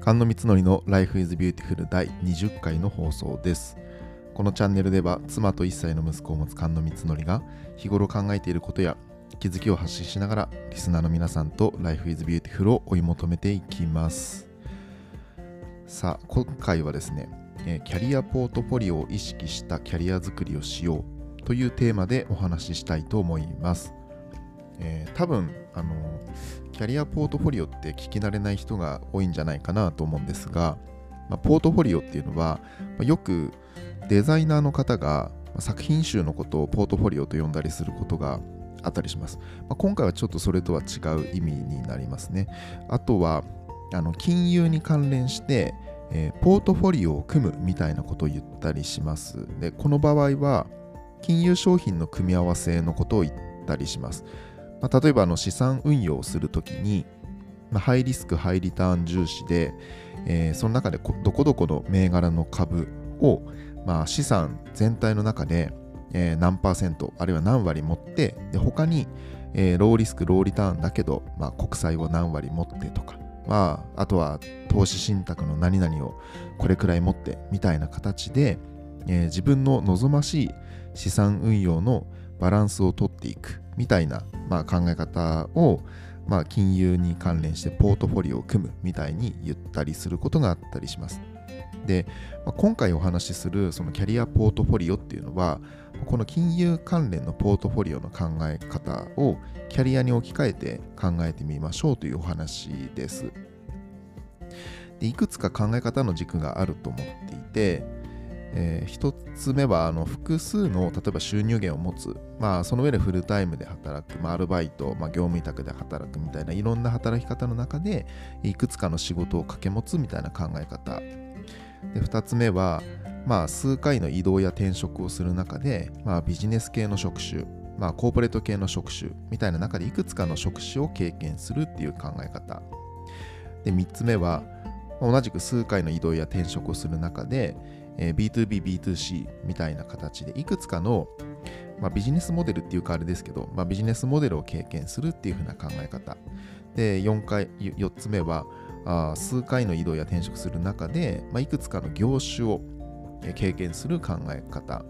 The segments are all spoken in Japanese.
菅野光則の Life is Beautiful 第20回の放送です。このチャンネルでは妻と1歳の息子を持つ菅野光則が日頃考えていることや気づきを発信しながらリスナーの皆さんと Life is Beautiful を追い求めていきます。さあ、今回はですね、キャリアポートフォリオを意識したキャリア作りをしようというテーマでお話ししたいと思います。えー多分あのキャリアポートフォリオって聞き慣れない人が多いんじゃないかなと思うんですが、まあ、ポートフォリオっていうのは、まよくデザイナーの方が作品集のことをポートフォリオと呼んだりすることがあったりします。まあ、今回はちょっとそれとは違う意味になりますね。あとはあの金融に関連して、えーポートフォリオを組むみたいなことを言ったりします。で、この場合は金融商品の組み合わせのことを言ったりします。まあ、例えばあの資産運用をするときに、まあ、ハイリスク、ハイリターン重視で、えーその中でどこどこの銘柄の株を、まあ、資産全体の中で、えー何パーセント、あるいは何割持って、で他に、えーローリスク、ローリターンだけど、まあ、国債を何割持ってとか、まあ、あとは投資信託の何々をこれくらい持ってみたいな形で、えー自分の望ましい資産運用のバランスをとっていく。みたいな、まあ、考え方を、まあ、金融に関連してポートフォリオを組むみたいに言ったりすることがあったりします。で、まあ、今回お話しするそのキャリアポートフォリオっていうのはこの金融関連のポートフォリオの考え方をキャリアに置き換えて考えてみましょうというお話です。でいくつか考え方の軸があると思っていて、えー一つ目はあの複数の例えば収入源を持つ、まあ、その上でフルタイムで働く、まあ、アルバイト、まあ、業務委託で働くみたいないろんな働き方の中でいくつかの仕事を掛け持つみたいな考え方。で2つ目は、まあ、数回の移動や転職をする中で、まあ、ビジネス系の職種、まあ、コーポレート系の職種。みたいな中でいくつかの職種を経験するっていう考え方。で3つ目は同じく数回の移動や転職をする中で、えー B2B、B2C みたいな形でいくつかの、まあ、ビジネスモデルっていうかあれですけど、まあ、ビジネスモデルを経験するっていう風な考え方。で4回4つ目はあ数回の移動や転職する中で、まあ、いくつかの業種を経験する考え方。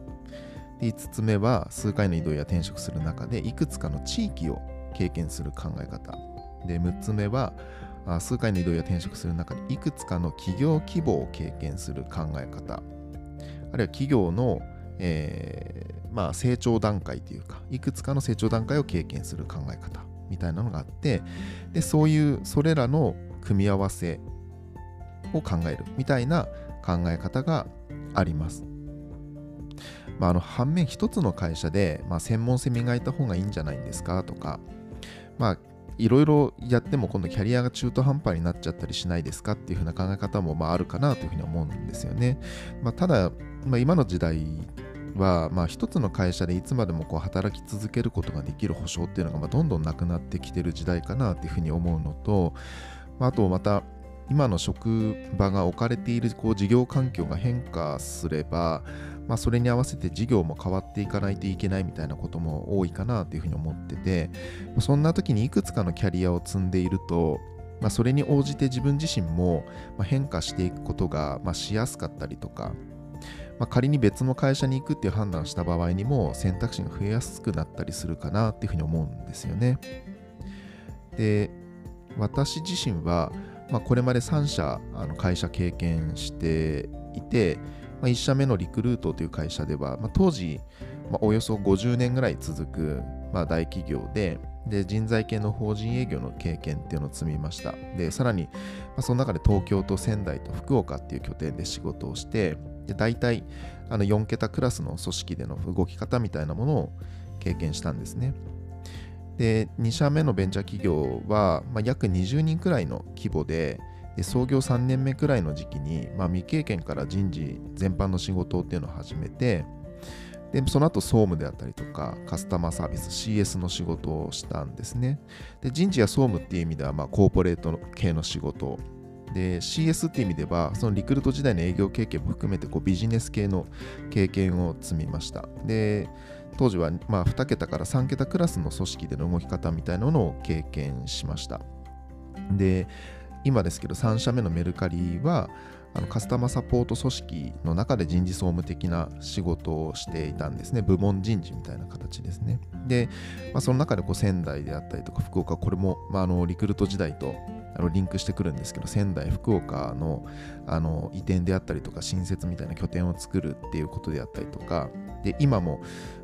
で5つ目は数回の移動や転職する中でいくつかの地域を経験する考え方。で6つ目は数回の移動や転職する中でいくつかの企業規模を経験する考え方。あるいは企業の、えーまあ、成長段階というかいくつかの成長段階を経験する考え方みたいなのがあってでそういうそれらの組み合わせを考えるみたいな考え方があります。まあ、あの反面一つの会社で、まあ、専門性磨いた方がいいんじゃないんですかとか、まあ、いろいろやっても今度キャリアが中途半端になっちゃったりしないですかっていう風な考え方もまああるかなというふうに思うんですよね。まあ、ただ、まあ、今の時代は、まあ、一つの会社でいつまでもこう働き続けることができる保証っていうのがまあどんどんなくなってきてる時代かなっていうふうに思うのと、まあ、あとまた今の職場が置かれているこう事業環境が変化すれば、まあ、それに合わせて事業も変わっていかないといけないみたいなことも多いかなというふうに思っててそんな時にいくつかのキャリアを積んでいると、まあ、それに応じて自分自身も変化していくことがまあしやすかったりとか、まあ、仮に別の会社に行くっていう判断した場合にも選択肢が増えやすくなったりするかなっていうふうに思うんですよね。で私自身は、まあ、これまで3社あの会社経験していて、まあ、1社目のリクルートという会社では、まあ、当時、まあ、およそ50年ぐらい続く、まあ、大企業でで人材系の法人営業の経験っていうのを積みました。でさらに、まあ、その中で東京と仙台と福岡っていう拠点で仕事をしてで大体あの4桁クラスの組織での動き方みたいなものを経験したんですね。で2社目のベンチャー企業は、まあ、約20人くらいの規模でで創業3年目くらいの時期に、まあ、未経験から人事全般の仕事っていうのを始めてでその後総務であったりとかカスタマーサービス CS の仕事をしたんですね。で人事や総務っていう意味では、まあ、コーポレート系の仕事。で CS っていう意味ではそのリクルート時代の営業経験も含めてこうビジネス系の経験を積みました。で当時はま2桁から3桁クラスの組織での動き方みたいなのを経験しましたで今ですけど3社目のメルカリはあのカスタマーサポート組織の中で人事総務的な仕事をしていたんですね。部門人事みたいな形ですね。で、まあ、その中でこう仙台であったりとか福岡、これも、まあ、あのリクルート時代とあのリンクしてくるんですけど、仙台、福岡のあの移転であったりとか、新設みたいな拠点を作るっていうことであったりとか、で今も、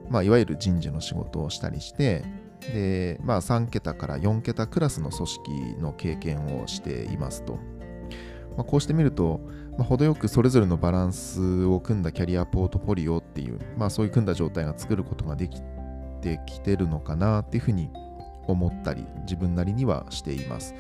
まあ、いわゆる人事の仕事をしたりして、で、まあ、3桁から4桁クラスの組織の経験をしていますと。まあ、こうしてみると、まあ、程よくそれぞれのバランスを組んだキャリアポートフォリオっていう、まあ、そういう組んだ状態が作ることができてきてるのかなっていうふうに思ったり自分なりにはしています。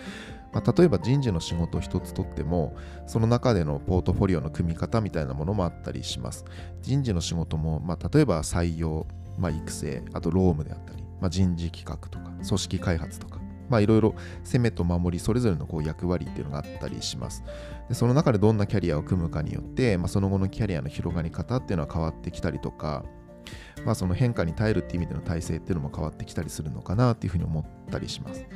まあ、例えば人事の仕事を一つとってもその中でのポートフォリオの組み方みたいなものもあったりします。人事の仕事も、まあ、例えば採用、まあ、育成あと労務であったり、まあ、人事企画とか組織開発とかまあいろいろ攻めと守りそれぞれのこう役割っていうのがあったりします。でその中でどんなキャリアを組むかによって、まあ、その後のキャリアの広がり方っていうのは変わってきたりとか、まあ、その変化に耐えるっていう意味での体制っていうのも変わってきたりするのかなっていうふうに思ったりします。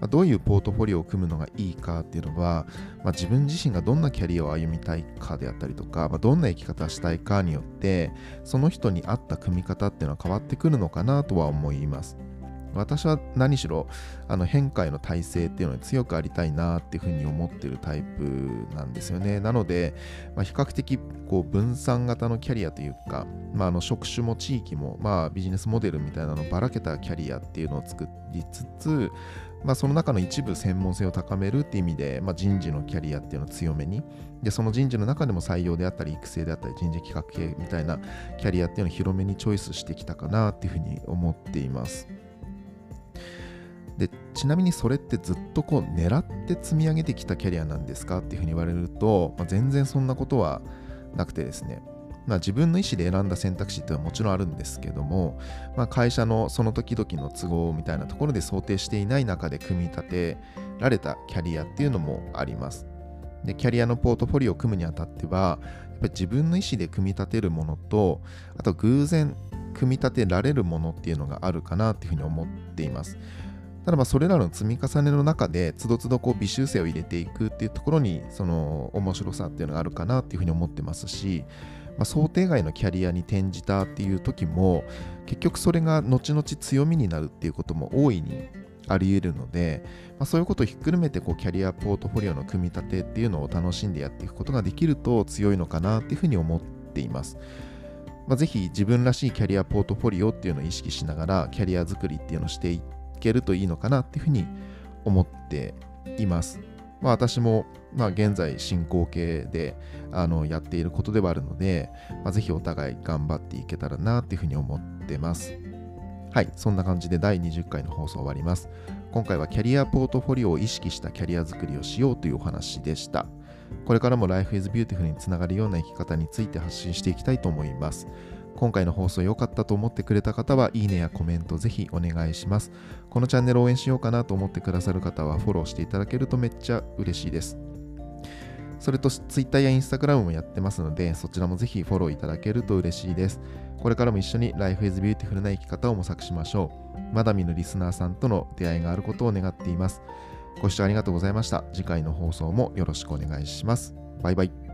まあ、どういうポートフォリオを組むのがいいかっていうのは、まあ、自分自身がどんなキャリアを歩みたいかであったりとか、まあ、どんな生き方をしたいかによってその人に合った組み方っていうのは変わってくるのかなとは思います。私は何しろあの変化への体制っていうのに強くありたいなっていうふうに思ってるタイプなんですよね。なので、まあ、比較的こう分散型のキャリアというか、まあ、あの職種も地域も、まあ、ビジネスモデルみたいなのばらけたキャリアっていうのを作りつつ、まあ、その中の一部専門性を高めるっていう意味で、まあ、人事のキャリアっていうのを強めにでその人事の中でも採用であったり育成であったり人事企画系みたいなキャリアっていうのを広めにチョイスしてきたかなっていうふうに思っています。でちなみにそれってずっとこう狙って積み上げてきたキャリアなんですかっていうふうに言われると、まあ、全然そんなことはなくてですね、まあ、自分の意思で選んだ選択肢っていうのはもちろんあるんですけども、まあ、会社のその時々の都合みたいなところで想定していない中で組み立てられたキャリアっていうのもあります。でキャリアのポートフォリオを組むにあたってはやっぱり自分の意思で組み立てるものとあと偶然組み立てられるものっていうのがあるかなっていうふうに思っています。ただまあそれらの積み重ねの中でつどつどこう微修正を入れていくっていうところにその面白さっていうのがあるかなっていうふうに思ってますし、まあ、想定外のキャリアに転じたっていう時も結局それが後々強みになるっていうことも大いにあり得るので、まあ、そういうことをひっくるめてこうキャリアポートフォリオの組み立てっていうのを楽しんでやっていくことができると強いのかなっていうふうに思っています。まあ、ぜひ自分らしいキャリアポートフォリオっていうのを意識しながらキャリア作りっていうのをしていけるといいのかなっていうふうに思っています。まあ、私も、まあ、現在進行形であのやっていることではあるので、まあ、ぜひお互い頑張っていけたらなっていうふうに思ってます。はい、そんな感じで第20回の放送終わります。今回はキャリアポートフォリオを意識したキャリア作りをしようというお話でした。これからも Life is Beautiful につながるような生き方について発信していきたいと思います。今回の放送良かったと思ってくれた方はいいねやコメントぜひお願いします。このチャンネルを応援しようかなと思ってくださる方はフォローしていただけるとめっちゃ嬉しいです。それと Twitter や Instagram もやってますのでそちらもぜひフォローいただけると嬉しいです。これからも一緒に Life is Beautiful な生き方を模索しましょう。まだ見ぬリスナーさんとの出会いがあることを願っています。ご視聴ありがとうございました。次回の放送もよろしくお願いします。バイバイ。